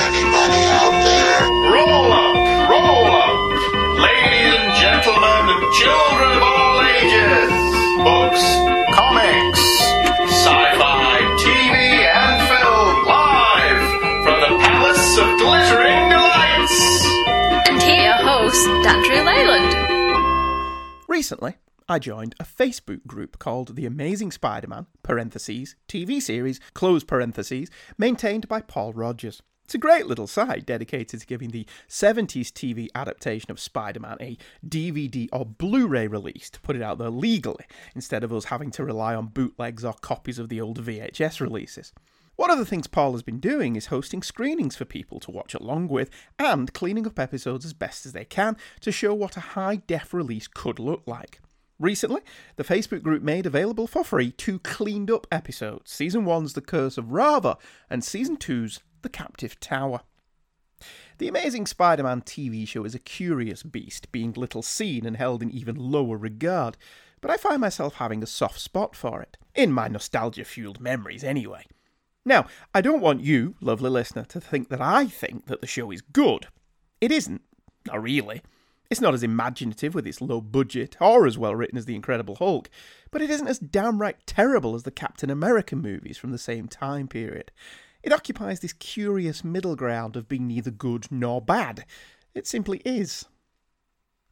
anybody out there? Roll up, roll up, ladies and gentlemen, and children of all ages. Books, comics, sci-fi, TV, and film, live from the Palace of Glittering Delights. And here, your host, Dandrew Leyland. Recently, I joined a Facebook group called The Amazing Spider-Man, parentheses, TV series, close parentheses, maintained by Paul Rogers. It's a great little site dedicated to giving the 70s TV adaptation of Spider Man a DVD or Blu ray release to put it out there legally, instead of us having to rely on bootlegs or copies of the old VHS releases. One of the things Paul has been doing is hosting screenings for people to watch along with and cleaning up episodes as best as they can to show what a high def release could look like. Recently, the Facebook group made available for free two cleaned up episodes Season 1's The Curse of Rava and Season 2's The Captive Tower. The Amazing Spider Man TV show is a curious beast, being little seen and held in even lower regard, but I find myself having a soft spot for it. In my nostalgia fueled memories, anyway. Now, I don't want you, lovely listener, to think that I think that the show is good. It isn't. Not really. It's not as imaginative with its low budget or as well written as The Incredible Hulk, but it isn't as downright terrible as the Captain America movies from the same time period. It occupies this curious middle ground of being neither good nor bad. It simply is.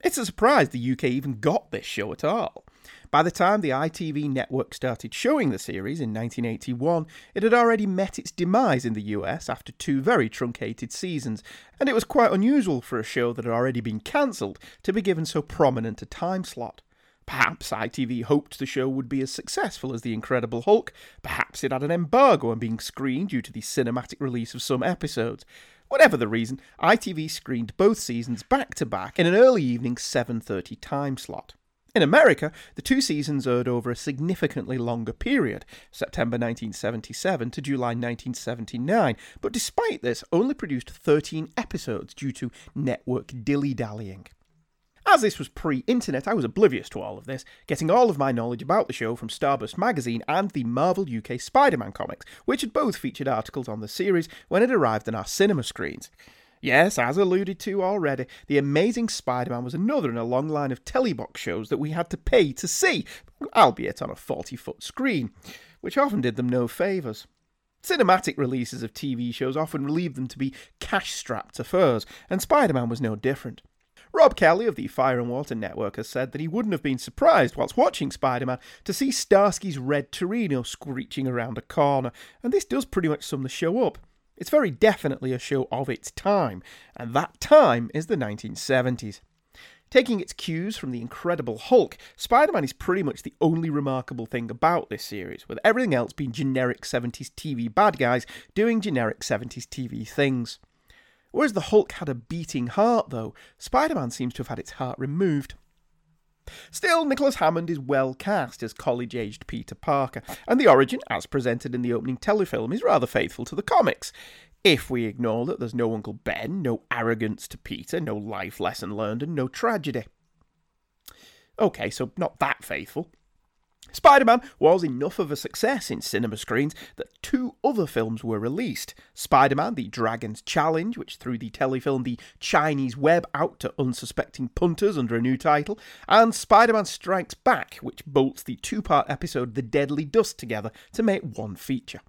It's a surprise the UK even got this show at all. By the time the ITV network started showing the series in 1981, it had already met its demise in the US after two very truncated seasons, and it was quite unusual for a show that had already been cancelled to be given so prominent a time slot. Perhaps ITV hoped the show would be as successful as The Incredible Hulk, perhaps it had an embargo on being screened due to the cinematic release of some episodes. Whatever the reason, ITV screened both seasons back to back in an early evening 7:30 time slot. In America, the two seasons aired over a significantly longer period, September 1977 to July 1979, but despite this, only produced 13 episodes due to network dilly dallying. As this was pre internet, I was oblivious to all of this, getting all of my knowledge about the show from Starburst magazine and the Marvel UK Spider Man comics, which had both featured articles on the series when it arrived on our cinema screens. Yes, as alluded to already, The Amazing Spider Man was another in a long line of telebox shows that we had to pay to see, albeit on a 40 foot screen, which often did them no favours. Cinematic releases of TV shows often relieved them to be cash strapped affairs, and Spider Man was no different. Rob Kelly of the Fire and Water Network has said that he wouldn't have been surprised whilst watching Spider Man to see Starsky's red Torino screeching around a corner, and this does pretty much sum the show up. It's very definitely a show of its time, and that time is the 1970s. Taking its cues from The Incredible Hulk, Spider Man is pretty much the only remarkable thing about this series, with everything else being generic 70s TV bad guys doing generic 70s TV things. Whereas the Hulk had a beating heart, though, Spider Man seems to have had its heart removed. Still, Nicholas Hammond is well cast as college aged Peter Parker, and the origin, as presented in the opening telefilm, is rather faithful to the comics. If we ignore that there's no Uncle Ben, no arrogance to Peter, no life lesson learned, and no tragedy. Okay, so not that faithful. Spider Man was enough of a success in cinema screens that two other films were released Spider Man The Dragon's Challenge, which threw the telefilm The Chinese Web out to unsuspecting punters under a new title, and Spider Man Strikes Back, which bolts the two part episode The Deadly Dust together to make one feature.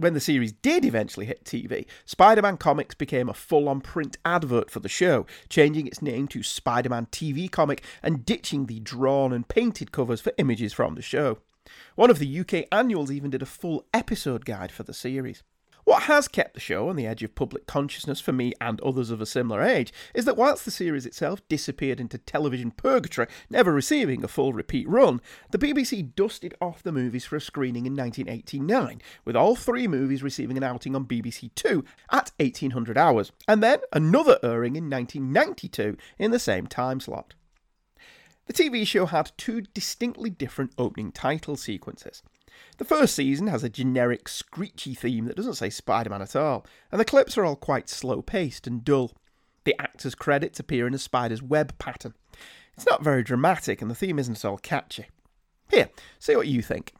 When the series did eventually hit TV, Spider Man Comics became a full on print advert for the show, changing its name to Spider Man TV Comic and ditching the drawn and painted covers for images from the show. One of the UK annuals even did a full episode guide for the series. What has kept the show on the edge of public consciousness for me and others of a similar age is that whilst the series itself disappeared into television purgatory, never receiving a full repeat run, the BBC dusted off the movies for a screening in 1989, with all three movies receiving an outing on BBC Two at 1800 hours, and then another airing in 1992 in the same time slot. The TV show had two distinctly different opening title sequences. The first season has a generic screechy theme that doesn't say Spider Man at all, and the clips are all quite slow paced and dull. The actors' credits appear in a spider's web pattern. It's not very dramatic, and the theme isn't at all catchy. Here, see what you think.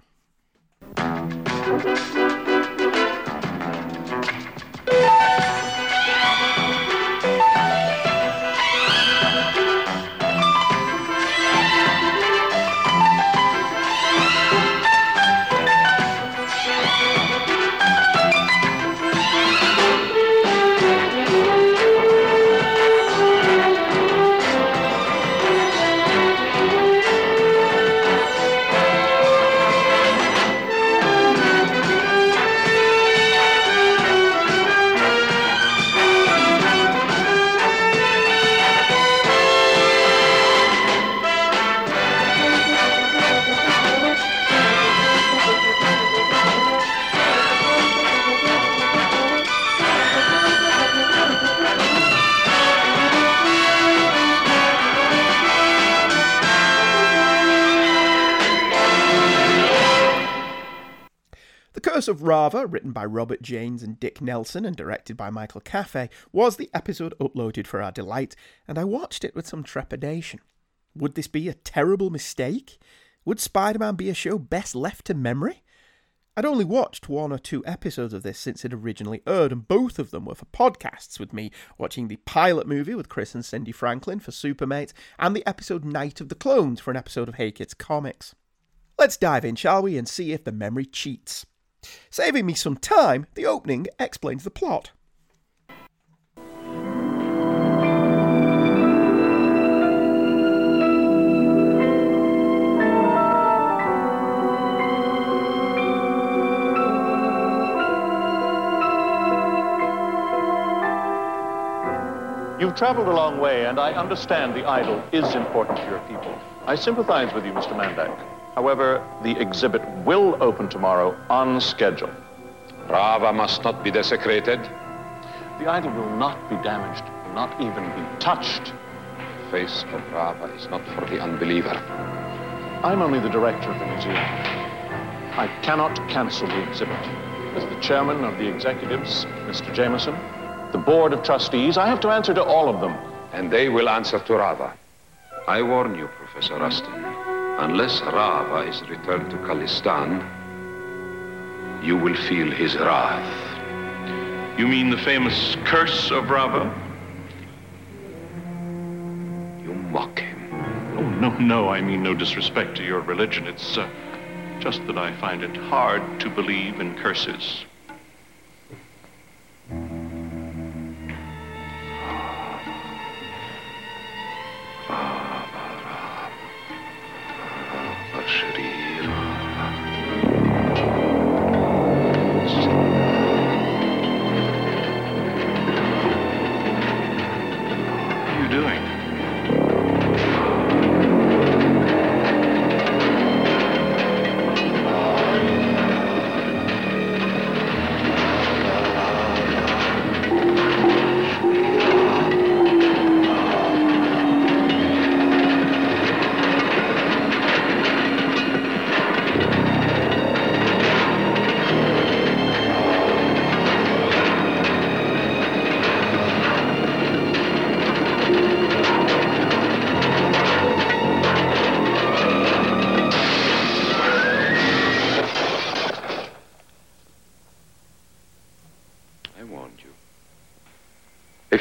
Of Rava, written by Robert Janes and Dick Nelson and directed by Michael Caffey, was the episode uploaded for our delight, and I watched it with some trepidation. Would this be a terrible mistake? Would Spider Man be a show best left to memory? I'd only watched one or two episodes of this since it originally aired, and both of them were for podcasts, with me watching the pilot movie with Chris and Cindy Franklin for Supermates, and the episode Night of the Clones for an episode of Hey Kids Comics. Let's dive in, shall we, and see if the memory cheats. Saving me some time, the opening explains the plot. You've traveled a long way, and I understand the idol is important to your people. I sympathize with you, Mr. Mandak. However, the exhibit will open tomorrow on schedule. Rava must not be desecrated. The idol will not be damaged, not even be touched. The face of Rava is not for the unbeliever. I'm only the director of the museum. I cannot cancel the exhibit. As the chairman of the executives, Mr. Jameson, the board of trustees, I have to answer to all of them. And they will answer to Rava. I warn you, Professor Rustin. Unless Rava is returned to Khalistan, you will feel his wrath. You mean the famous curse of Rava? You mock him. Oh, no, no, I mean no disrespect to your religion. It's uh, just that I find it hard to believe in curses.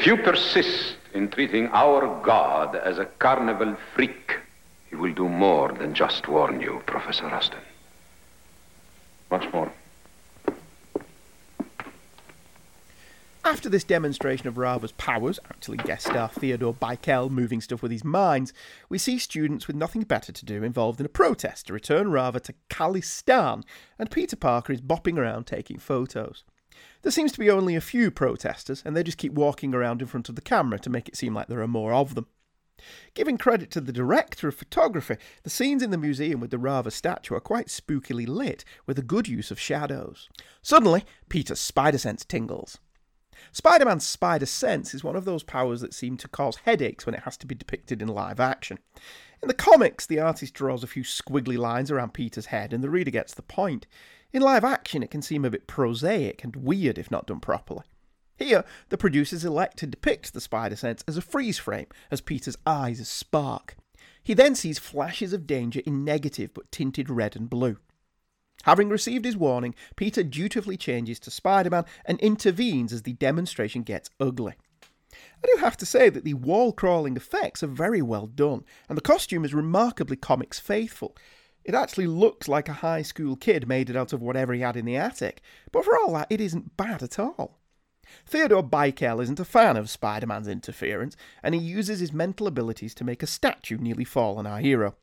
If you persist in treating our God as a carnival freak, he will do more than just warn you, Professor Rustin. Much more. After this demonstration of Rava's powers, actually guest star Theodore Bikel moving stuff with his minds, we see students with nothing better to do involved in a protest to return Rava to Khalistan, and Peter Parker is bopping around taking photos. There seems to be only a few protesters, and they just keep walking around in front of the camera to make it seem like there are more of them. Giving credit to the director of photography, the scenes in the museum with the Rava statue are quite spookily lit, with a good use of shadows. Suddenly, Peter's spider sense tingles. Spider Man's spider sense is one of those powers that seem to cause headaches when it has to be depicted in live action. In the comics, the artist draws a few squiggly lines around Peter's head and the reader gets the point. In live action, it can seem a bit prosaic and weird if not done properly. Here, the producers elect to depict the spider sense as a freeze frame, as Peter's eyes spark. He then sees flashes of danger in negative but tinted red and blue. Having received his warning, Peter dutifully changes to Spider Man and intervenes as the demonstration gets ugly. I do have to say that the wall crawling effects are very well done, and the costume is remarkably comics faithful. It actually looks like a high school kid made it out of whatever he had in the attic, but for all that, it isn't bad at all. Theodore Bikel isn't a fan of Spider Man's interference, and he uses his mental abilities to make a statue nearly fall on our hero.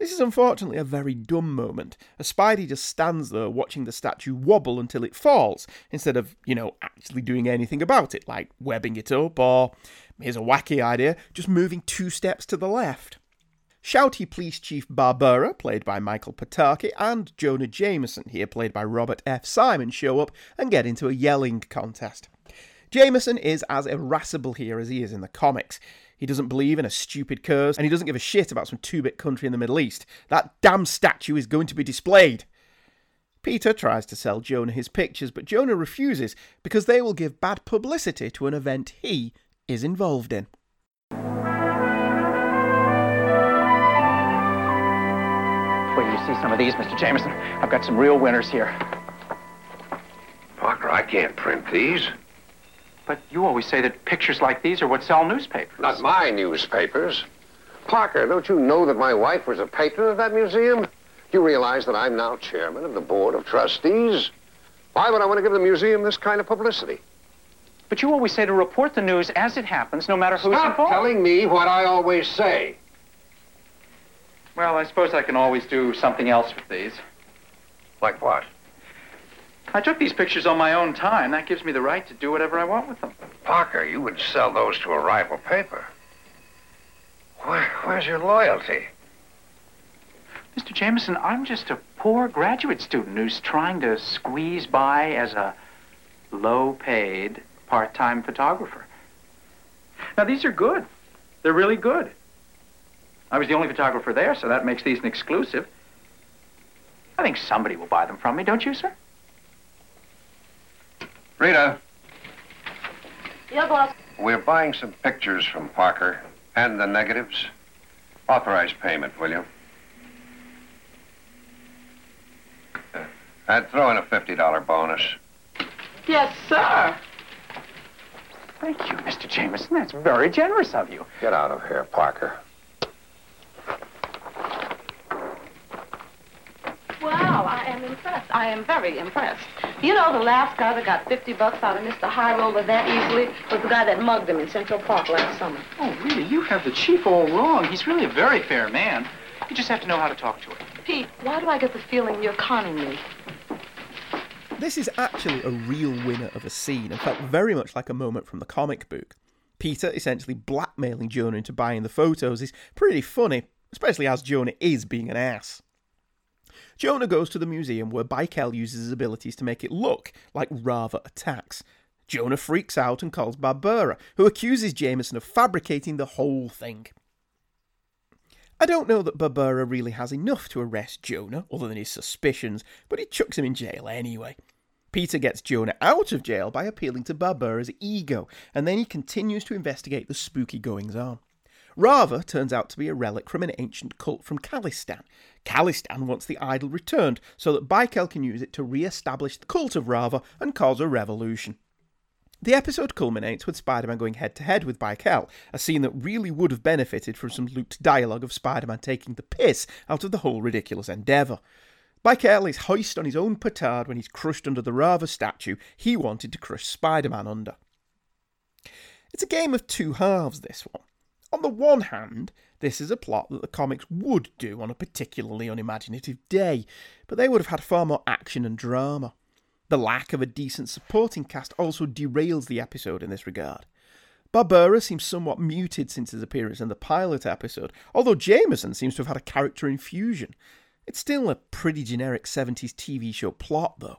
This is unfortunately a very dumb moment, as Spidey just stands there watching the statue wobble until it falls, instead of, you know, actually doing anything about it, like webbing it up, or, here's a wacky idea, just moving two steps to the left. Shouty Police Chief Barbera, played by Michael Pataki, and Jonah Jameson, here played by Robert F. Simon, show up and get into a yelling contest. Jameson is as irascible here as he is in the comics. He doesn't believe in a stupid curse, and he doesn't give a shit about some two bit country in the Middle East. That damn statue is going to be displayed. Peter tries to sell Jonah his pictures, but Jonah refuses because they will give bad publicity to an event he is involved in. Wait you see some of these, Mr. Jameson. I've got some real winners here. Parker, I can't print these. But you always say that pictures like these are what sell newspapers. Not my newspapers. Parker, don't you know that my wife was a patron of that museum? Do you realize that I'm now chairman of the board of trustees? Why would I want to give the museum this kind of publicity? But you always say to report the news as it happens, no matter who's Stop involved. telling me what I always say. Well, I suppose I can always do something else with these. Like what? I took these pictures on my own time. That gives me the right to do whatever I want with them. Parker, you would sell those to a rival paper. Where, where's your loyalty? Mr. Jameson, I'm just a poor graduate student who's trying to squeeze by as a low-paid part-time photographer. Now, these are good. They're really good. I was the only photographer there, so that makes these an exclusive. I think somebody will buy them from me, don't you, sir? Rita, Yeah, boss. we're buying some pictures from Parker and the negatives. Authorize payment, will you? Uh, I'd throw in a $50 bonus. Yes, sir. Thank you, Mr. Jameson. That's very generous of you. Get out of here, Parker. Wow, I am impressed. I am very impressed. You know, the last guy that got 50 bucks out of Mr. High Roller that easily was the guy that mugged him in Central Park last summer. Oh, really? You have the chief all wrong. He's really a very fair man. You just have to know how to talk to him. Pete, why do I get the feeling you're conning me? This is actually a real winner of a scene and felt very much like a moment from the comic book. Peter essentially blackmailing Jonah into buying the photos is pretty funny, especially as Jonah is being an ass. Jonah goes to the museum where Bikel uses his abilities to make it look like Rava attacks. Jonah freaks out and calls Barbera, who accuses Jameson of fabricating the whole thing. I don't know that Barbera really has enough to arrest Jonah, other than his suspicions, but he chucks him in jail anyway. Peter gets Jonah out of jail by appealing to Barbera's ego, and then he continues to investigate the spooky goings on. Rava turns out to be a relic from an ancient cult from Khalistan. Khalistan wants the idol returned so that Bikel can use it to re establish the cult of Rava and cause a revolution. The episode culminates with Spider Man going head to head with Bikel, a scene that really would have benefited from some looped dialogue of Spider Man taking the piss out of the whole ridiculous endeavour. Bikel is hoist on his own petard when he's crushed under the Rava statue he wanted to crush Spider Man under. It's a game of two halves, this one. On the one hand, this is a plot that the comics would do on a particularly unimaginative day, but they would have had far more action and drama. The lack of a decent supporting cast also derails the episode in this regard. Barbera seems somewhat muted since his appearance in the pilot episode, although Jameson seems to have had a character infusion. It's still a pretty generic 70s TV show plot, though.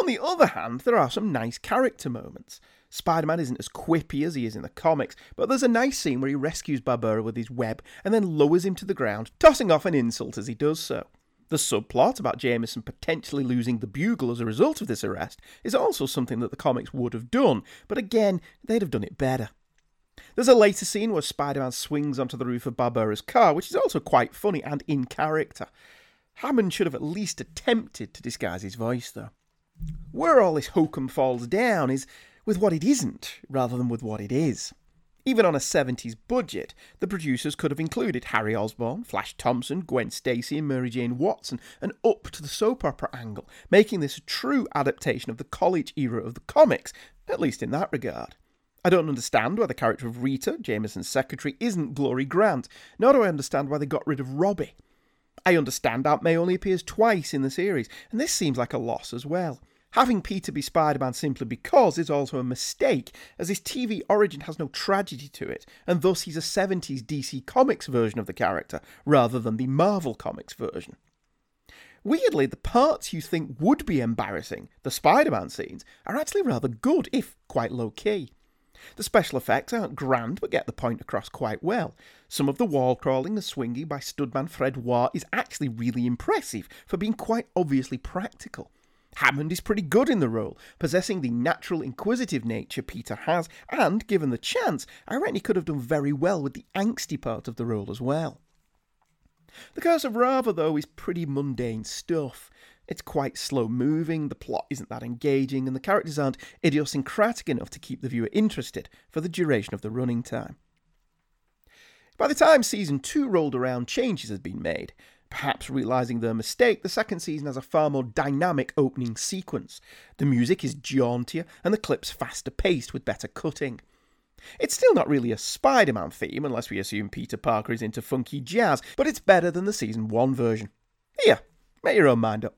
On the other hand, there are some nice character moments. Spider Man isn't as quippy as he is in the comics, but there's a nice scene where he rescues Barbera with his web and then lowers him to the ground, tossing off an insult as he does so. The subplot about Jameson potentially losing the bugle as a result of this arrest is also something that the comics would have done, but again, they'd have done it better. There's a later scene where Spider Man swings onto the roof of Barbera's car, which is also quite funny and in character. Hammond should have at least attempted to disguise his voice, though. Where all this hokum falls down is with what it isn't, rather than with what it is. Even on a 70s budget, the producers could have included Harry Osborn, Flash Thompson, Gwen Stacy, and Mary Jane Watson, and up to the soap opera angle, making this a true adaptation of the college era of the comics, at least in that regard. I don't understand why the character of Rita, Jameson's secretary, isn't Glory Grant, nor do I understand why they got rid of Robbie. I understand Aunt May only appears twice in the series, and this seems like a loss as well. Having Peter be Spider Man simply because is also a mistake, as his TV origin has no tragedy to it, and thus he's a 70s DC Comics version of the character, rather than the Marvel Comics version. Weirdly, the parts you think would be embarrassing, the Spider Man scenes, are actually rather good, if quite low key. The special effects aren't grand, but get the point across quite well. Some of the wall crawling and swinging by studman Fred Waugh is actually really impressive for being quite obviously practical. Hammond is pretty good in the role, possessing the natural inquisitive nature Peter has, and given the chance, I reckon he could have done very well with the angsty part of the role as well. The Curse of Rava, though, is pretty mundane stuff. It's quite slow moving, the plot isn't that engaging, and the characters aren't idiosyncratic enough to keep the viewer interested for the duration of the running time. By the time season 2 rolled around, changes had been made. Perhaps realising their mistake, the second season has a far more dynamic opening sequence. The music is jauntier and the clips faster paced with better cutting. It's still not really a Spider Man theme unless we assume Peter Parker is into funky jazz, but it's better than the season 1 version. Here, make your own mind up.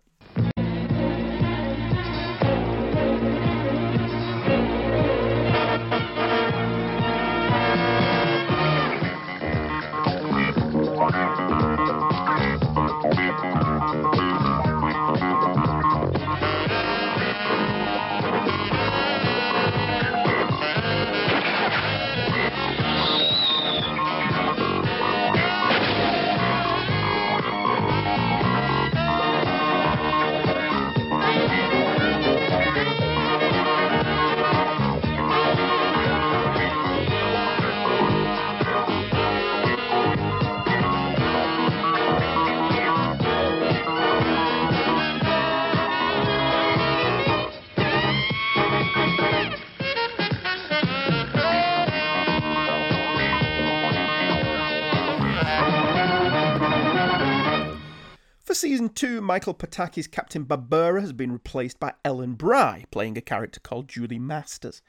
Michael Pataki's Captain Barbera has been replaced by Ellen Bry, playing a character called Julie Masters.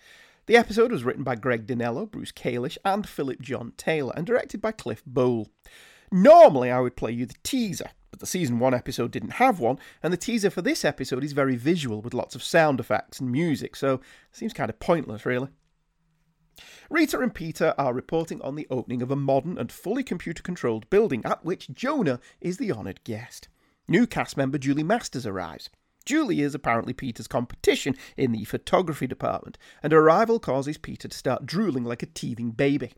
The episode was written by Greg Dinallo, Bruce Kalish, and Philip John Taylor, and directed by Cliff Bole. Normally, I would play you the teaser, but the season 1 episode didn't have one, and the teaser for this episode is very visual with lots of sound effects and music, so it seems kind of pointless, really. Rita and Peter are reporting on the opening of a modern and fully computer controlled building at which Jonah is the honoured guest. New cast member Julie Masters arrives. Julie is apparently Peter's competition in the photography department, and her arrival causes Peter to start drooling like a teething baby.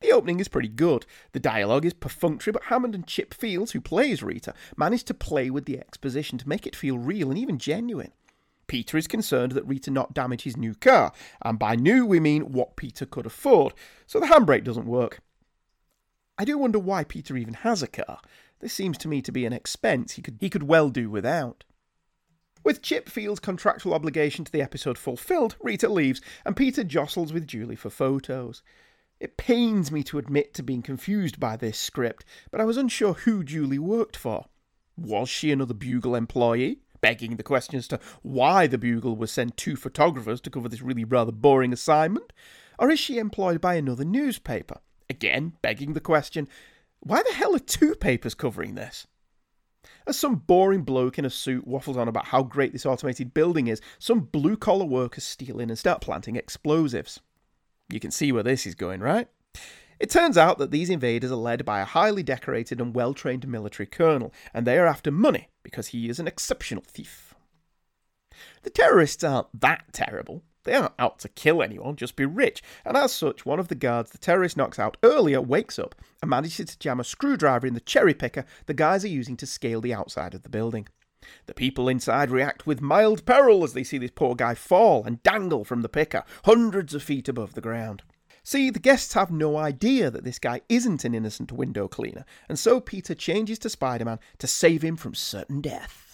The opening is pretty good. The dialogue is perfunctory, but Hammond and Chip Fields, who plays Rita, manage to play with the exposition to make it feel real and even genuine. Peter is concerned that Rita not damage his new car, and by new we mean what Peter could afford, so the handbrake doesn't work. I do wonder why Peter even has a car. This seems to me to be an expense he could, he could well do without. With Chip Field's contractual obligation to the episode fulfilled, Rita leaves, and Peter jostles with Julie for photos. It pains me to admit to being confused by this script, but I was unsure who Julie worked for. Was she another Bugle employee? Begging the question as to why the Bugle was sent two photographers to cover this really rather boring assignment? Or is she employed by another newspaper? Again, begging the question why the hell are two papers covering this? As some boring bloke in a suit waffles on about how great this automated building is, some blue collar workers steal in and start planting explosives. You can see where this is going, right? It turns out that these invaders are led by a highly decorated and well trained military colonel, and they are after money because he is an exceptional thief. The terrorists aren't that terrible. They aren't out to kill anyone, just be rich, and as such, one of the guards the terrorist knocks out earlier wakes up and manages to jam a screwdriver in the cherry picker the guys are using to scale the outside of the building. The people inside react with mild peril as they see this poor guy fall and dangle from the picker, hundreds of feet above the ground. See, the guests have no idea that this guy isn't an innocent window cleaner, and so Peter changes to Spider Man to save him from certain death.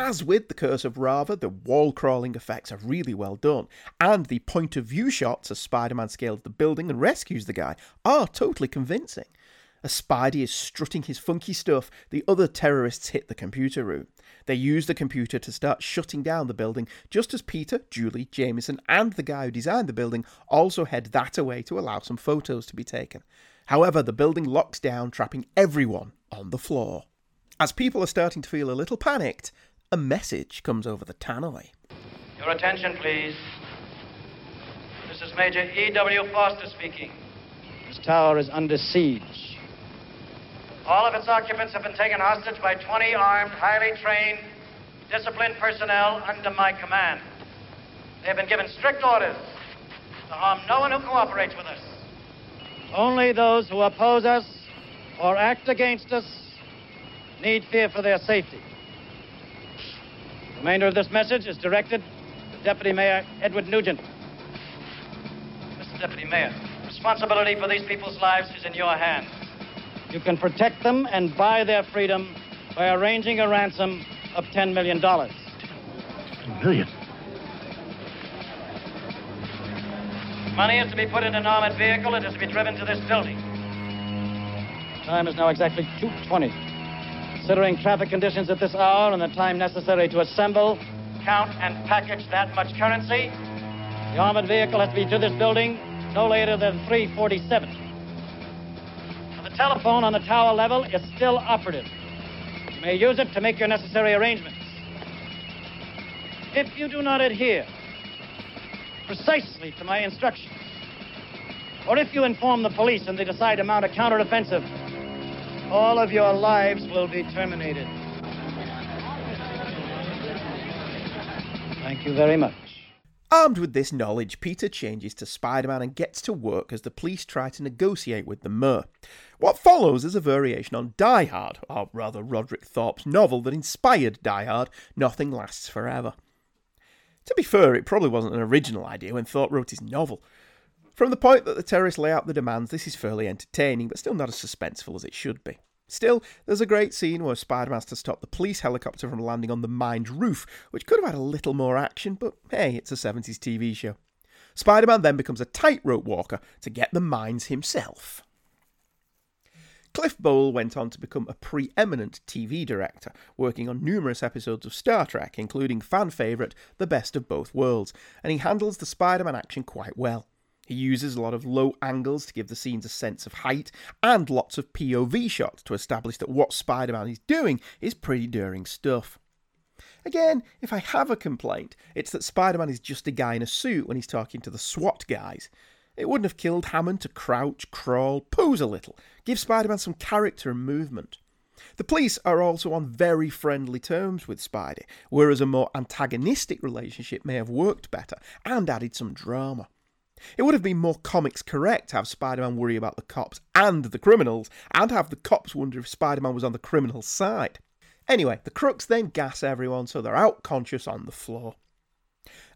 As with The Curse of Rava, the wall crawling effects are really well done, and the point of view shots as Spider Man scales the building and rescues the guy are totally convincing. As Spidey is strutting his funky stuff, the other terrorists hit the computer room. They use the computer to start shutting down the building, just as Peter, Julie, Jameson, and the guy who designed the building also head that away to allow some photos to be taken. However, the building locks down, trapping everyone on the floor. As people are starting to feel a little panicked, a message comes over the tannoy. Your attention, please. This is Major E.W. Foster speaking. This tower is under siege. All of its occupants have been taken hostage by 20 armed, highly trained, disciplined personnel under my command. They have been given strict orders to harm no one who cooperates with us. Only those who oppose us or act against us need fear for their safety. The remainder of this message is directed to Deputy Mayor Edward Nugent. Mr. Deputy Mayor, responsibility for these people's lives is in your hands. You can protect them and buy their freedom by arranging a ransom of $10 million. $10 million? Money is to be put in an armored vehicle and is to be driven to this building. Time is now exactly 2.20. Considering traffic conditions at this hour and the time necessary to assemble, Count and package that much currency. the armored vehicle has to be to this building no later than 347. The telephone on the tower level is still operative. You may use it to make your necessary arrangements. If you do not adhere precisely to my instructions, or if you inform the police and they decide to mount a counteroffensive, all of your lives will be terminated. Thank you very much. Armed with this knowledge, Peter changes to Spider Man and gets to work as the police try to negotiate with the Mer. What follows is a variation on Die Hard, or rather Roderick Thorpe's novel that inspired Die Hard, Nothing Lasts Forever. To be fair, it probably wasn't an original idea when Thorpe wrote his novel. From the point that the terrorists lay out the demands, this is fairly entertaining, but still not as suspenseful as it should be. Still, there's a great scene where Spider Man has to stop the police helicopter from landing on the mine's roof, which could have had a little more action, but hey, it's a 70s TV show. Spider Man then becomes a tightrope walker to get the mines himself. Cliff Bole went on to become a preeminent TV director, working on numerous episodes of Star Trek, including fan favourite The Best of Both Worlds, and he handles the Spider Man action quite well. He uses a lot of low angles to give the scenes a sense of height, and lots of POV shots to establish that what Spider Man is doing is pretty daring stuff. Again, if I have a complaint, it's that Spider Man is just a guy in a suit when he's talking to the SWAT guys. It wouldn't have killed Hammond to crouch, crawl, pose a little, give Spider Man some character and movement. The police are also on very friendly terms with Spidey, whereas a more antagonistic relationship may have worked better and added some drama. It would have been more comics correct to have Spider Man worry about the cops and the criminals, and have the cops wonder if Spider Man was on the criminal side. Anyway, the crooks then gas everyone so they're out conscious on the floor.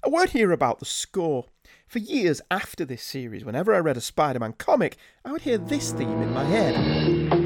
A word here about the score. For years after this series, whenever I read a Spider Man comic, I would hear this theme in my head.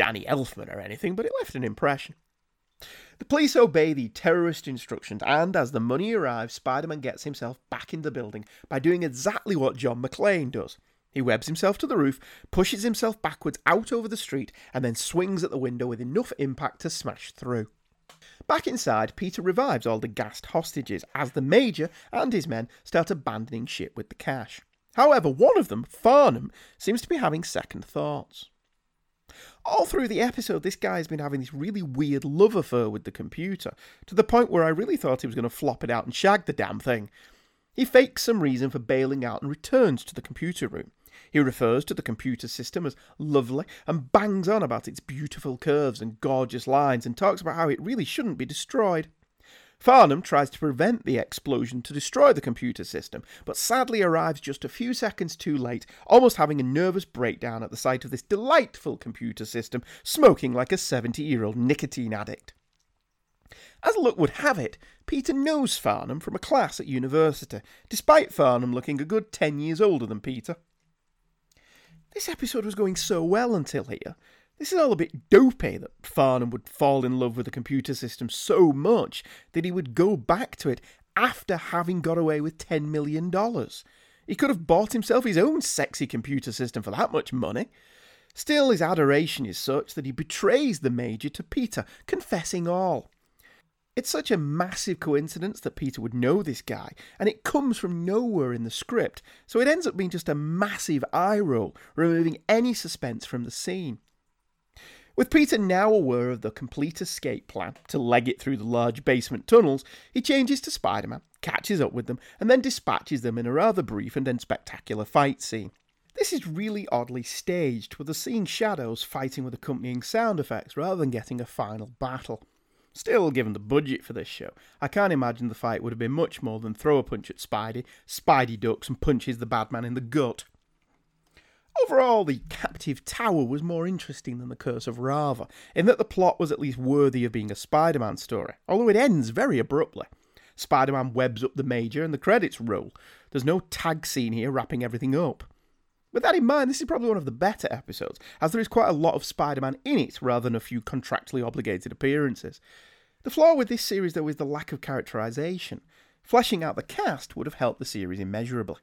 Danny Elfman or anything, but it left an impression. The police obey the terrorist instructions, and as the money arrives, Spider Man gets himself back in the building by doing exactly what John McClane does. He webs himself to the roof, pushes himself backwards out over the street, and then swings at the window with enough impact to smash through. Back inside, Peter revives all the gassed hostages as the Major and his men start abandoning ship with the cash. However, one of them, Farnham, seems to be having second thoughts. All through the episode, this guy's been having this really weird love affair with the computer, to the point where I really thought he was going to flop it out and shag the damn thing. He fakes some reason for bailing out and returns to the computer room. He refers to the computer system as lovely and bangs on about its beautiful curves and gorgeous lines and talks about how it really shouldn't be destroyed. Farnham tries to prevent the explosion to destroy the computer system, but sadly arrives just a few seconds too late, almost having a nervous breakdown at the sight of this delightful computer system smoking like a 70 year old nicotine addict. As luck would have it, Peter knows Farnham from a class at university, despite Farnham looking a good 10 years older than Peter. This episode was going so well until here. This is all a bit dopey that Farnham would fall in love with the computer system so much that he would go back to it after having got away with $10 million. He could have bought himself his own sexy computer system for that much money. Still, his adoration is such that he betrays the Major to Peter, confessing all. It's such a massive coincidence that Peter would know this guy, and it comes from nowhere in the script, so it ends up being just a massive eye roll, removing any suspense from the scene. With Peter now aware of the complete escape plan to leg it through the large basement tunnels, he changes to Spider Man, catches up with them, and then dispatches them in a rather brief and then spectacular fight scene. This is really oddly staged, with the scene shadows fighting with accompanying sound effects rather than getting a final battle. Still, given the budget for this show, I can't imagine the fight would have been much more than throw a punch at Spidey, Spidey ducks and punches the bad man in the gut. Overall, the Captive Tower was more interesting than the Curse of Rava, in that the plot was at least worthy of being a Spider Man story, although it ends very abruptly. Spider Man webs up the Major and the credits roll. There's no tag scene here wrapping everything up. With that in mind, this is probably one of the better episodes, as there is quite a lot of Spider Man in it rather than a few contractually obligated appearances. The flaw with this series, though, is the lack of characterisation. Fleshing out the cast would have helped the series immeasurably.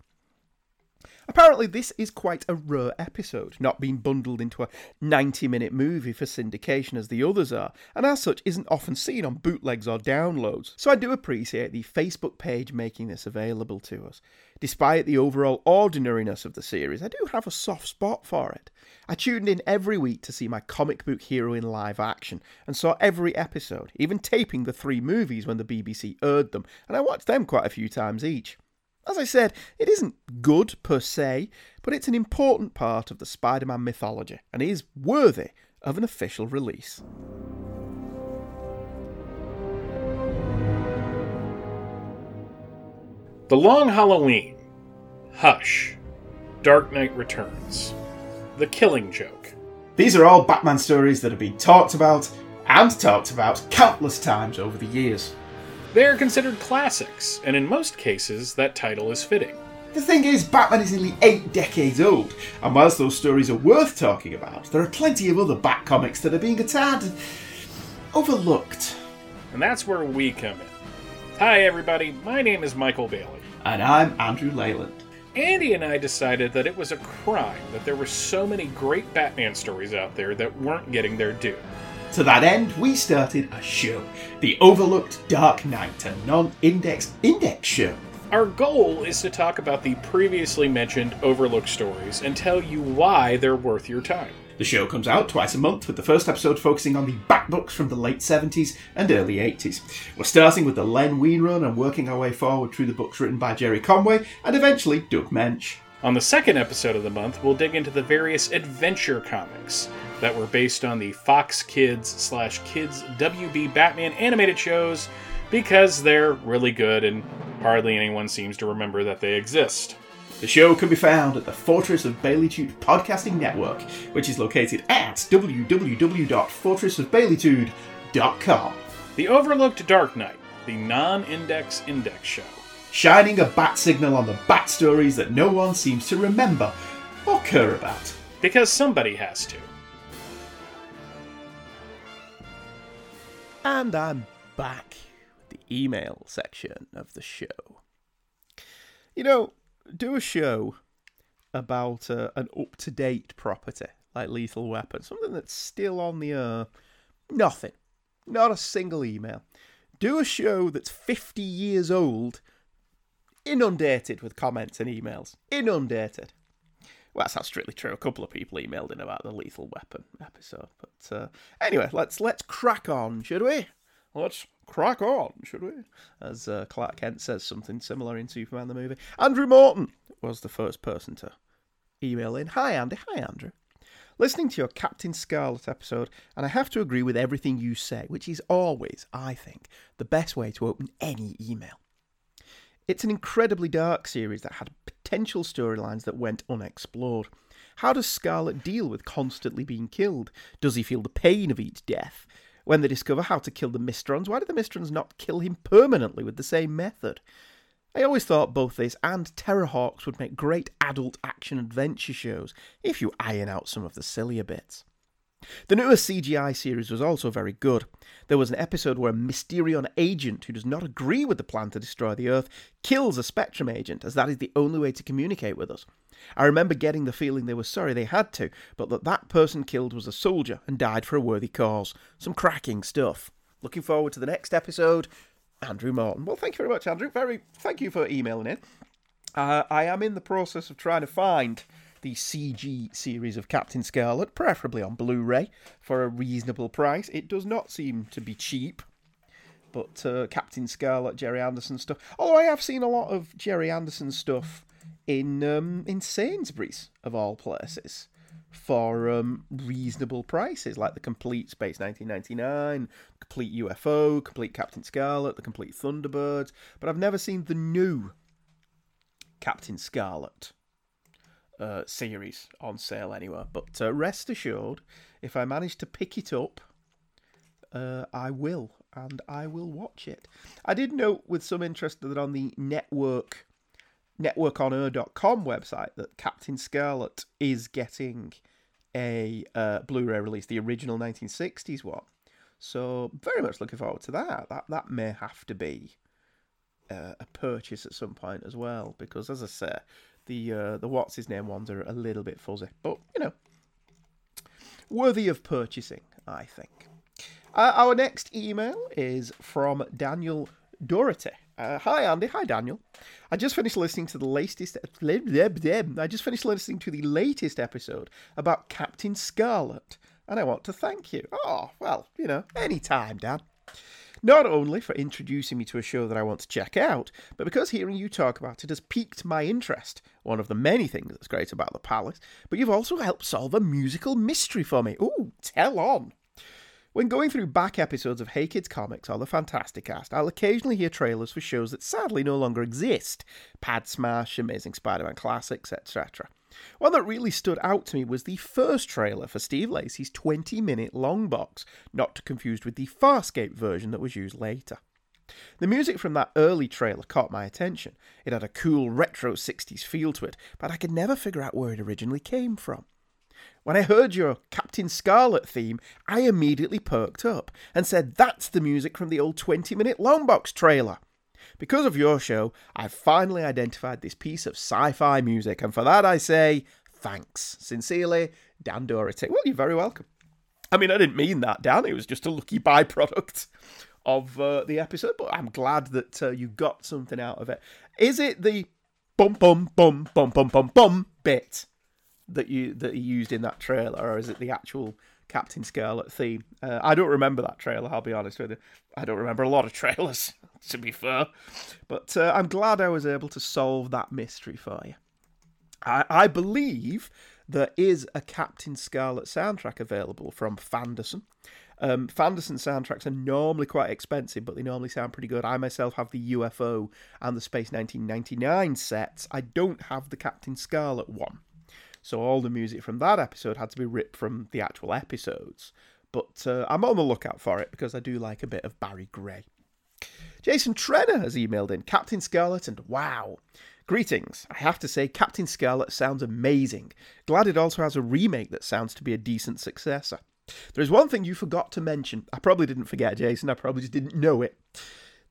Apparently, this is quite a rare episode, not being bundled into a 90 minute movie for syndication as the others are, and as such isn't often seen on bootlegs or downloads. So I do appreciate the Facebook page making this available to us. Despite the overall ordinariness of the series, I do have a soft spot for it. I tuned in every week to see my comic book hero in live action and saw every episode, even taping the three movies when the BBC aired them, and I watched them quite a few times each. As I said, it isn't good per se, but it's an important part of the Spider Man mythology and is worthy of an official release. The Long Halloween, Hush, Dark Knight Returns, The Killing Joke. These are all Batman stories that have been talked about and talked about countless times over the years. They are considered classics, and in most cases, that title is fitting. The thing is, Batman is nearly eight decades old, and whilst those stories are worth talking about, there are plenty of other Bat comics that are being a tad overlooked. And that's where we come in. Hi, everybody, my name is Michael Bailey. And I'm Andrew Leyland. Andy and I decided that it was a crime that there were so many great Batman stories out there that weren't getting their due. To that end, we started a show, the Overlooked Dark Knight, a non-index index show. Our goal is to talk about the previously mentioned overlooked stories and tell you why they're worth your time. The show comes out twice a month, with the first episode focusing on the back books from the late 70s and early 80s. We're starting with the Len Wein run and working our way forward through the books written by Gerry Conway and eventually Doug Moench. On the second episode of the month, we'll dig into the various adventure comics that were based on the Fox Kids slash Kids WB Batman animated shows because they're really good and hardly anyone seems to remember that they exist. The show can be found at the Fortress of Baileytude Podcasting Network, which is located at www.fortressofbaileytude.com. The Overlooked Dark Knight, the non index index show. Shining a bat signal on the bat stories that no one seems to remember or care about. Because somebody has to. And I'm back with the email section of the show. You know, do a show about uh, an up to date property like Lethal Weapon, something that's still on the air. Nothing. Not a single email. Do a show that's 50 years old, inundated with comments and emails. Inundated. Well, that's not strictly true. A couple of people emailed in about the Lethal Weapon episode. But uh, anyway, let's let's crack on, should we? Let's crack on, should we? As uh, Clark Kent says something similar in Superman the movie. Andrew Morton was the first person to email in. Hi, Andy. Hi, Andrew. Listening to your Captain Scarlet episode, and I have to agree with everything you say, which is always, I think, the best way to open any email. It's an incredibly dark series that had potential storylines that went unexplored. How does Scarlet deal with constantly being killed? Does he feel the pain of each death? When they discover how to kill the Mysterons, why did the Mysterons not kill him permanently with the same method? I always thought both this and Terrahawks would make great adult action adventure shows if you iron out some of the sillier bits. The newest CGI series was also very good. There was an episode where a Mysteron agent who does not agree with the plan to destroy the Earth kills a Spectrum agent, as that is the only way to communicate with us. I remember getting the feeling they were sorry they had to, but that that person killed was a soldier and died for a worthy cause. Some cracking stuff. Looking forward to the next episode. Andrew Morton. Well, thank you very much, Andrew. Very thank you for emailing in. Uh, I am in the process of trying to find the CG series of Captain Scarlet, preferably on Blu ray, for a reasonable price. It does not seem to be cheap, but uh, Captain Scarlet, Gerry Anderson stuff. Although I have seen a lot of Gerry Anderson stuff in um, in Sainsbury's, of all places, for um, reasonable prices, like the complete Space 1999, complete UFO, complete Captain Scarlet, the complete Thunderbirds. But I've never seen the new Captain Scarlet uh, series on sale anywhere. But uh, rest assured, if I manage to pick it up, uh, I will, and I will watch it. I did note with some interest that on the network networkonair.com website that Captain Scarlet is getting a uh, Blu-ray release, the original 1960s one. So very much looking forward to that. That that may have to be uh, a purchase at some point as well, because as I say, the uh, the what's his name ones are a little bit fuzzy, but you know, worthy of purchasing, I think. Uh, our next email is from Daniel Doherty. Uh, hi Andy, hi Daniel. I just finished listening to the latest. I just finished listening to the latest episode about Captain Scarlet, and I want to thank you. Oh well, you know, anytime, Dan. Not only for introducing me to a show that I want to check out, but because hearing you talk about it has piqued my interest, one of the many things that's great about the Palace, but you've also helped solve a musical mystery for me. Ooh, tell on. When going through back episodes of Hey Kids Comics or the Fantastic Cast, I'll occasionally hear trailers for shows that sadly no longer exist Pad Smash, Amazing Spider Man Classics, etc. One that really stood out to me was the first trailer for Steve Lacy's 20 minute long box, not to confuse with the Farscape version that was used later. The music from that early trailer caught my attention. It had a cool retro 60s feel to it, but I could never figure out where it originally came from. When I heard your Captain Scarlet theme, I immediately perked up and said that's the music from the old 20 minute Longbox trailer. Because of your show, I've finally identified this piece of sci fi music, and for that I say thanks. Sincerely, Dan Doherty. Well, you're very welcome. I mean, I didn't mean that, Dan. It was just a lucky byproduct of uh, the episode, but I'm glad that uh, you got something out of it. Is it the bum bum bum bum bum bum bum bit that you that he used in that trailer, or is it the actual Captain Scarlet theme? Uh, I don't remember that trailer. I'll be honest with you. I don't remember a lot of trailers, to be fair. But uh, I'm glad I was able to solve that mystery for you. I, I believe there is a Captain Scarlet soundtrack available from Fanderson. Um, Fanderson soundtracks are normally quite expensive, but they normally sound pretty good. I myself have the UFO and the Space 1999 sets. I don't have the Captain Scarlet one. So all the music from that episode had to be ripped from the actual episodes. But uh, I'm on the lookout for it because I do like a bit of Barry Gray. Jason Trenner has emailed in Captain Scarlet and wow. Greetings. I have to say, Captain Scarlet sounds amazing. Glad it also has a remake that sounds to be a decent successor. There is one thing you forgot to mention. I probably didn't forget, Jason. I probably just didn't know it.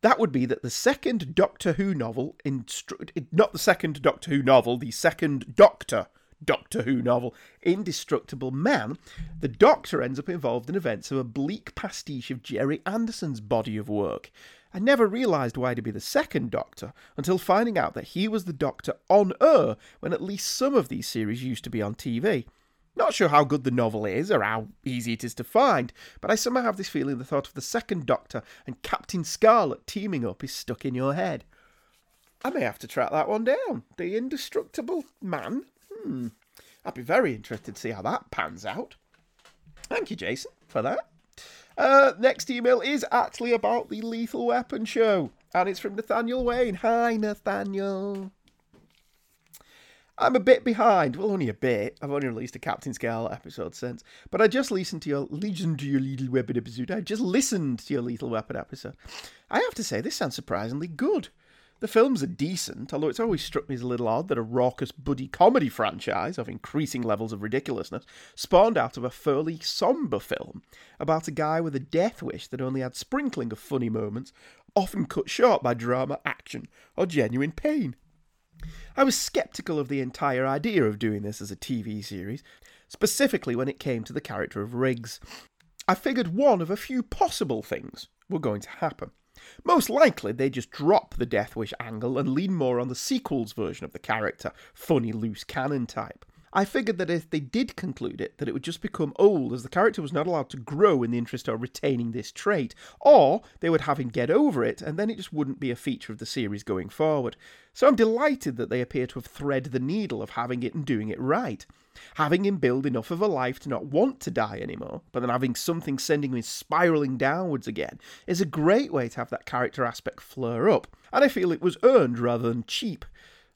That would be that the second Doctor Who novel, instru- not the second Doctor Who novel, the second Doctor Doctor Who novel, Indestructible Man, the Doctor ends up involved in events of a bleak pastiche of Gerry Anderson's body of work. I never realised why to be the second Doctor until finding out that he was the Doctor on Earth when at least some of these series used to be on TV. Not sure how good the novel is or how easy it is to find, but I somehow have this feeling the thought of the second Doctor and Captain Scarlet teaming up is stuck in your head. I may have to track that one down. The Indestructible Man Hmm. I'd be very interested to see how that pans out. Thank you, Jason, for that. Uh, next email is actually about the Lethal Weapon show, and it's from Nathaniel Wayne. Hi, Nathaniel. I'm a bit behind. Well, only a bit. I've only released a Captain Scarlet episode since. But I just listened to your listened to your Lethal Weapon episode. I just listened to your Lethal Weapon episode. I have to say, this sounds surprisingly good. The films are decent, although it's always struck me as a little odd that a raucous buddy comedy franchise of increasing levels of ridiculousness spawned out of a fairly sombre film about a guy with a death wish that only had sprinkling of funny moments, often cut short by drama, action, or genuine pain. I was sceptical of the entire idea of doing this as a TV series, specifically when it came to the character of Riggs. I figured one of a few possible things were going to happen. Most likely, they just drop the Death Wish angle and lean more on the sequel's version of the character, funny loose cannon type. I figured that if they did conclude it, that it would just become old as the character was not allowed to grow in the interest of retaining this trait, or they would have him get over it and then it just wouldn't be a feature of the series going forward. So I'm delighted that they appear to have thread the needle of having it and doing it right. Having him build enough of a life to not want to die anymore, but then having something sending him spiraling downwards again, is a great way to have that character aspect flare up, and I feel it was earned rather than cheap.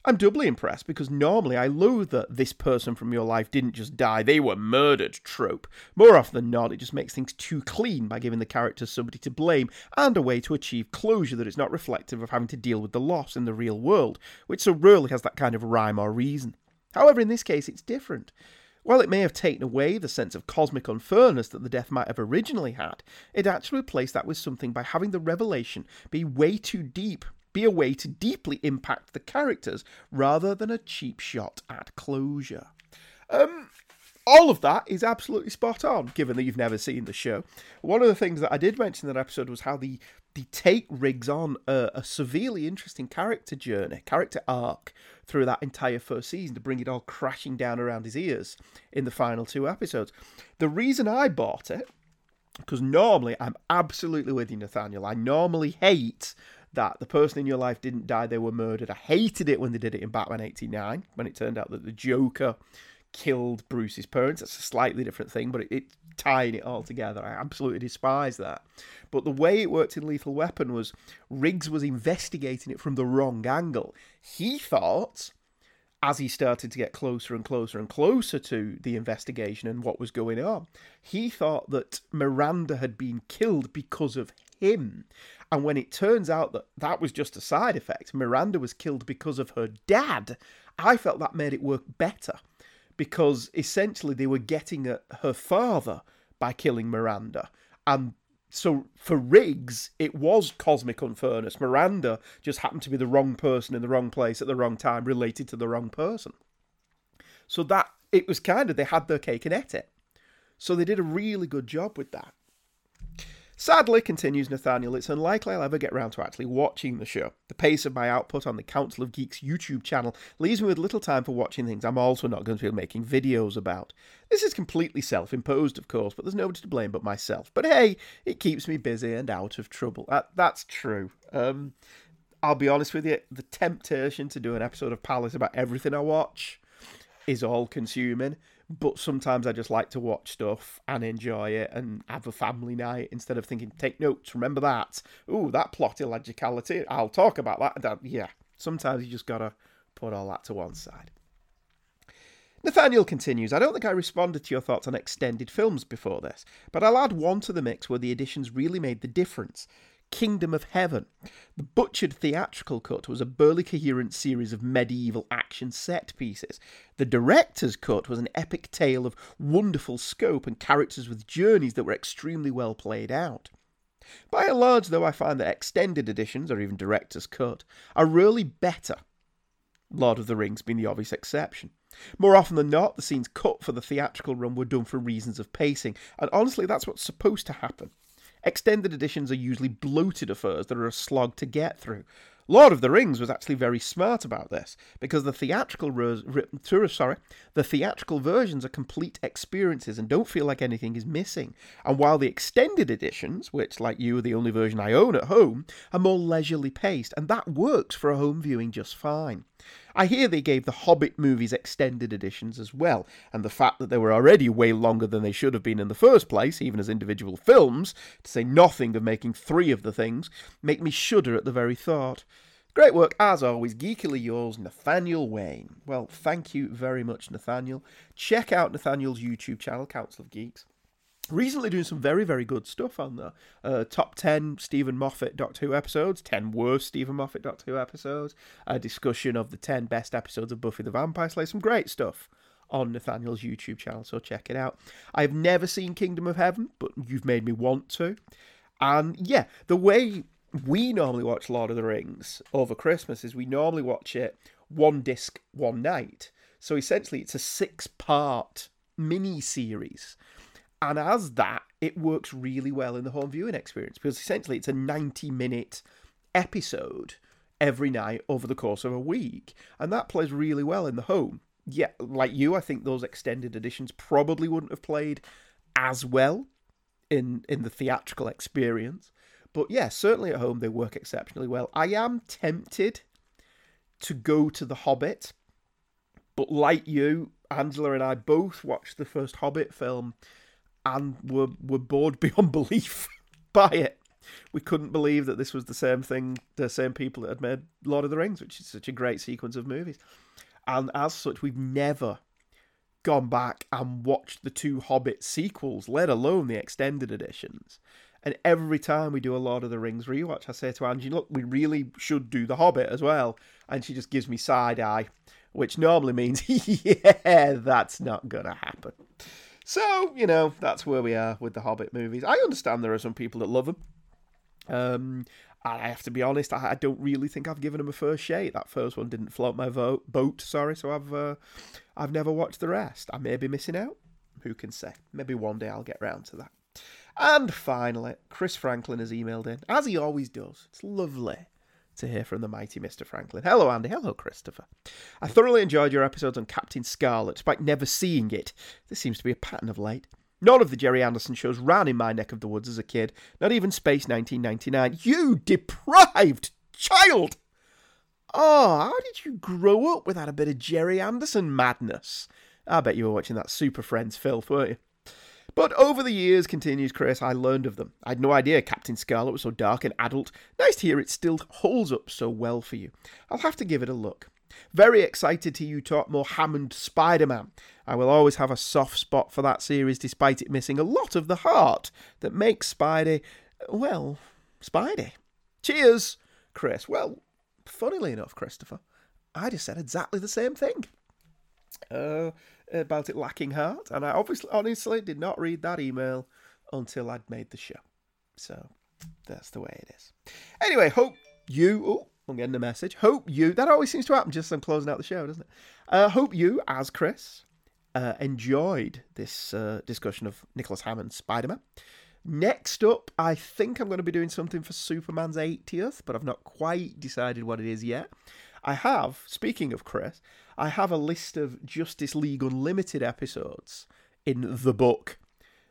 I'm doubly impressed because normally I loathe that this person from your life didn't just die, they were murdered trope. More often than not, it just makes things too clean by giving the character somebody to blame and a way to achieve closure that is not reflective of having to deal with the loss in the real world, which so rarely has that kind of rhyme or reason. However, in this case, it's different. While it may have taken away the sense of cosmic unfairness that the death might have originally had, it actually replaced that with something by having the revelation be way too deep be a way to deeply impact the characters rather than a cheap shot at closure. Um, all of that is absolutely spot on, given that you've never seen the show. One of the things that I did mention in that episode was how the the take Riggs on a, a severely interesting character journey, character arc through that entire first season to bring it all crashing down around his ears in the final two episodes. The reason I bought it, because normally I'm absolutely with you, Nathaniel. I normally hate that the person in your life didn't die, they were murdered. I hated it when they did it in Batman 89, when it turned out that the Joker killed Bruce's parents. That's a slightly different thing, but it, it tying it all together. I absolutely despise that. But the way it worked in Lethal Weapon was Riggs was investigating it from the wrong angle. He thought, as he started to get closer and closer and closer to the investigation and what was going on, he thought that Miranda had been killed because of him. And when it turns out that that was just a side effect, Miranda was killed because of her dad, I felt that made it work better because essentially they were getting at her father by killing Miranda. And so for Riggs, it was cosmic unfairness. Miranda just happened to be the wrong person in the wrong place at the wrong time, related to the wrong person. So that it was kind of they had their cake and ate it. So they did a really good job with that. Sadly, continues Nathaniel, it's unlikely I'll ever get round to actually watching the show. The pace of my output on the Council of Geeks YouTube channel leaves me with little time for watching things I'm also not going to be making videos about. This is completely self imposed, of course, but there's nobody to blame but myself. But hey, it keeps me busy and out of trouble. That, that's true. Um, I'll be honest with you, the temptation to do an episode of Palace about everything I watch is all consuming but sometimes I just like to watch stuff and enjoy it and have a family night instead of thinking, take notes, remember that. Ooh, that plot illogicality, I'll talk about that. that. Yeah, sometimes you just gotta put all that to one side. Nathaniel continues, I don't think I responded to your thoughts on extended films before this, but I'll add one to the mix where the additions really made the difference. Kingdom of Heaven. The butchered theatrical cut was a burly coherent series of medieval action set pieces. The director's cut was an epic tale of wonderful scope and characters with journeys that were extremely well played out. By and large, though, I find that extended editions, or even director's cut, are really better. Lord of the Rings being the obvious exception. More often than not, the scenes cut for the theatrical run were done for reasons of pacing, and honestly, that's what's supposed to happen. Extended editions are usually bloated affairs that are a slog to get through. Lord of the Rings was actually very smart about this because the theatrical sorry, the theatrical versions are complete experiences and don't feel like anything is missing. And while the extended editions, which like you are the only version I own at home, are more leisurely paced, and that works for a home viewing just fine. I hear they gave the Hobbit movies extended editions as well, and the fact that they were already way longer than they should have been in the first place, even as individual films, to say nothing of making three of the things, make me shudder at the very thought. Great work, as always. Geekily yours, Nathaniel Wayne. Well, thank you very much, Nathaniel. Check out Nathaniel's YouTube channel, Council of Geeks. Recently doing some very, very good stuff on there. Uh, top 10 Steven Moffat Doctor Who episodes, 10 worst Steven Moffat Doctor Who episodes, a discussion of the 10 best episodes of Buffy the Vampire Slayer, some great stuff on Nathaniel's YouTube channel, so check it out. I've never seen Kingdom of Heaven, but you've made me want to. And yeah, the way we normally watch Lord of the Rings over Christmas is we normally watch it one disc, one night. So essentially, it's a six part mini series. And as that, it works really well in the home viewing experience because essentially it's a 90 minute episode every night over the course of a week. And that plays really well in the home. Yeah, like you, I think those extended editions probably wouldn't have played as well in in the theatrical experience. But yeah, certainly at home they work exceptionally well. I am tempted to go to The Hobbit, but like you, Angela and I both watched the first Hobbit film and were were bored beyond belief by it. We couldn't believe that this was the same thing, the same people that had made Lord of the Rings, which is such a great sequence of movies. And as such, we've never gone back and watched the two Hobbit sequels, let alone the extended editions. And every time we do a Lord of the Rings rewatch, I say to Angie, look, we really should do The Hobbit as well. And she just gives me side eye, which normally means, yeah, that's not going to happen. So, you know, that's where we are with the Hobbit movies. I understand there are some people that love them. Um, I have to be honest, I, don't really think I've given them a first shake. That first one didn't float my vote, boat, sorry, so I've uh, I've never watched the rest. I may be missing out. Who can say? Maybe one day I'll get round to that. And finally, Chris Franklin has emailed in, as he always does. It's lovely to hear from the mighty Mr. Franklin. Hello, Andy. Hello, Christopher. I thoroughly enjoyed your episodes on Captain Scarlet, despite never seeing it. This seems to be a pattern of late. None of the Gerry Anderson shows ran in my neck of the woods as a kid, not even Space 1999. You deprived child! Oh, how did you grow up without a bit of Gerry Anderson madness? I bet you were watching that Super Friends filth, weren't you? But over the years, continues Chris, I learned of them. I had no idea Captain Scarlet was so dark and adult. Nice to hear it still holds up so well for you. I'll have to give it a look. Very excited to you talk more Hammond Spider Man. I will always have a soft spot for that series despite it missing a lot of the heart that makes Spidey, well, Spidey. Cheers, Chris. Well, funnily enough, Christopher, I just said exactly the same thing. Uh, about it lacking heart, and I obviously, honestly, did not read that email until I'd made the show. So that's the way it is. Anyway, hope you. Oh, I'm getting a message. Hope you. That always seems to happen just as I'm closing out the show, doesn't it? Uh, hope you, as Chris, uh, enjoyed this uh, discussion of Nicholas Hammond's Spider Man. Next up, I think I'm going to be doing something for Superman's 80th, but I've not quite decided what it is yet. I have, speaking of Chris, I have a list of Justice League Unlimited episodes in the book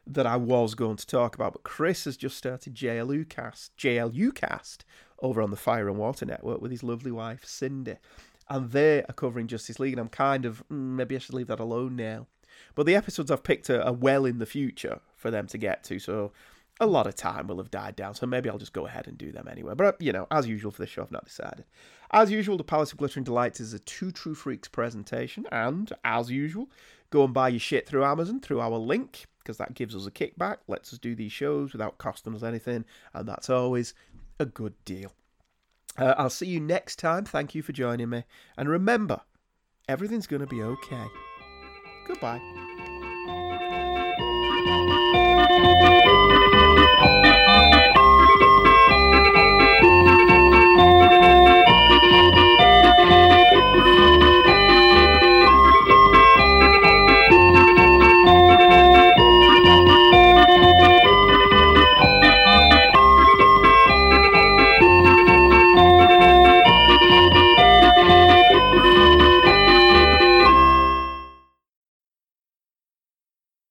that I was going to talk about, but Chris has just started JLU cast, JLU cast over on the Fire and Water Network with his lovely wife Cindy, and they are covering Justice League, and I'm kind of mm, maybe I should leave that alone now. But the episodes I've picked are, are well in the future for them to get to, so a lot of time will have died down, so maybe I'll just go ahead and do them anyway. But, you know, as usual for this show, I've not decided. As usual, the Palace of Glittering Delights is a Two True Freaks presentation, and as usual, go and buy your shit through Amazon through our link, because that gives us a kickback, lets us do these shows without costing us anything, and that's always a good deal. Uh, I'll see you next time. Thank you for joining me. And remember, everything's going to be okay. Goodbye.